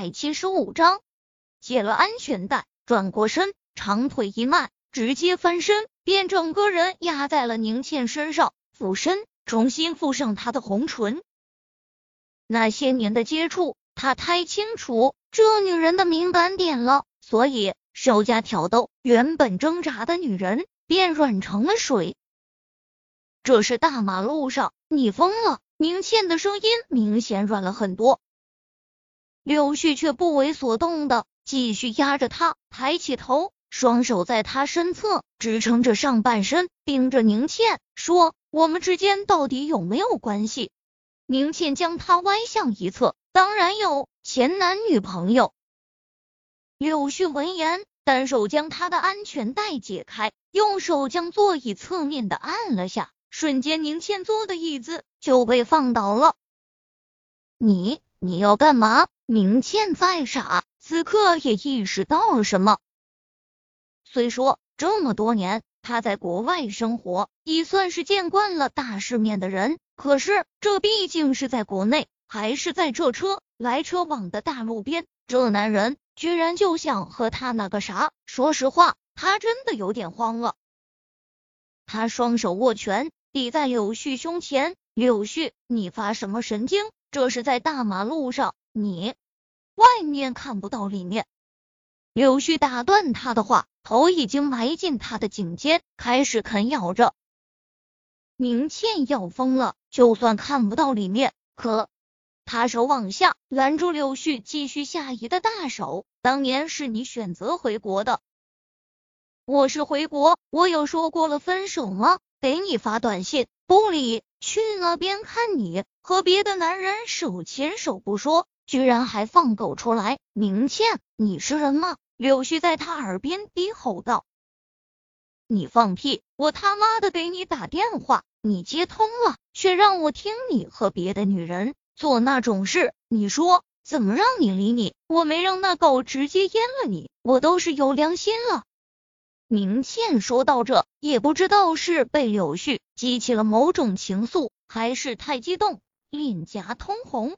百七十五章，解了安全带，转过身，长腿一迈，直接翻身，便整个人压在了宁倩身上，俯身重新附上她的红唇。那些年的接触，他太清楚这女人的敏感点了，所以稍加挑逗，原本挣扎的女人便软成了水。这是大马路上，你疯了！宁倩的声音明显软了很多。柳絮却不为所动的，继续压着他，抬起头，双手在他身侧支撑着上半身，盯着宁倩说：“我们之间到底有没有关系？”宁倩将他歪向一侧：“当然有，前男女朋友。”柳絮闻言，单手将他的安全带解开，用手将座椅侧面的按了下，瞬间宁倩坐的椅子就被放倒了。你你要干嘛？明倩再傻，此刻也意识到了什么。虽说这么多年他在国外生活，已算是见惯了大世面的人，可是这毕竟是在国内，还是在这车来车往的大路边，这男人居然就想和他那个啥？说实话，他真的有点慌了。他双手握拳抵在柳絮胸前，柳絮，你发什么神经？这是在大马路上。你外面看不到里面。柳絮打断他的话，头已经埋进他的颈间，开始啃咬着。明倩要疯了，就算看不到里面，可他手往下拦住柳絮继续下移的大手。当年是你选择回国的，我是回国，我有说过了分手吗？给你发短信不理，去那边看你和别的男人手牵手不说。居然还放狗出来！明倩，你是人吗？柳絮在他耳边低吼道：“你放屁！我他妈的给你打电话，你接通了，却让我听你和别的女人做那种事，你说怎么让你理你？我没让那狗直接阉了你，我都是有良心了。”明倩说到这，也不知道是被柳絮激起了某种情愫，还是太激动，脸颊通红。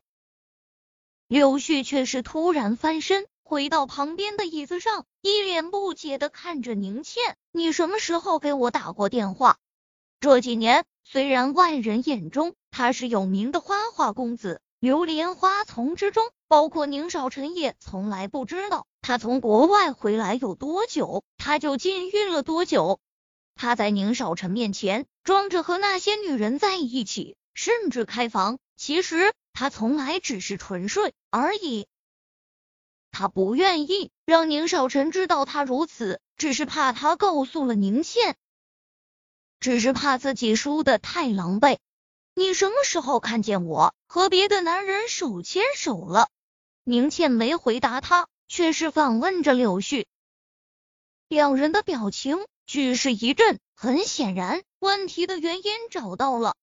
柳絮却是突然翻身，回到旁边的椅子上，一脸不解的看着宁倩：“你什么时候给我打过电话？这几年，虽然外人眼中他是有名的花花公子，流莲花丛之中，包括宁少臣也从来不知道他从国外回来有多久，他就禁欲了多久。他在宁少臣面前装着和那些女人在一起，甚至开房，其实……”他从来只是纯睡而已，他不愿意让宁少臣知道他如此，只是怕他告诉了宁倩，只是怕自己输的太狼狈。你什么时候看见我和别的男人手牵手了？宁倩没回答他，却是反问着柳絮。两人的表情俱是一震，很显然，问题的原因找到了。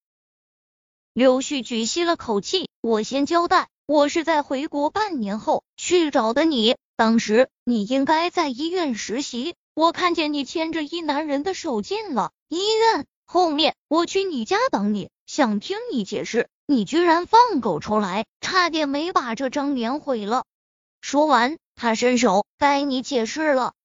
柳絮举吸了口气，我先交代，我是在回国半年后去找的你。当时你应该在医院实习，我看见你牵着一男人的手进了医院。后面我去你家等你，想听你解释，你居然放狗出来，差点没把这张脸毁了。说完，他伸手，该你解释了。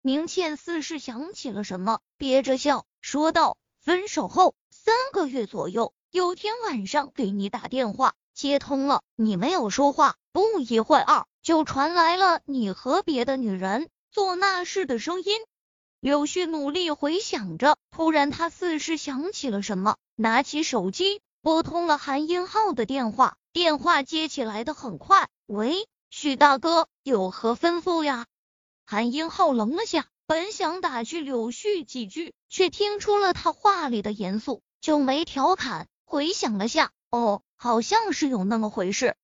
明倩似是想起了什么，憋着笑说道：“分手后三个月左右。”有天晚上给你打电话，接通了，你没有说话，不一会儿就传来了你和别的女人做那事的声音。柳絮努力回想着，突然他似是想起了什么，拿起手机拨通了韩英浩的电话，电话接起来的很快，喂，许大哥，有何吩咐呀？韩英浩愣了下，本想打趣柳絮几句，却听出了他话里的严肃，就没调侃。回想了下，哦，好像是有那么回事。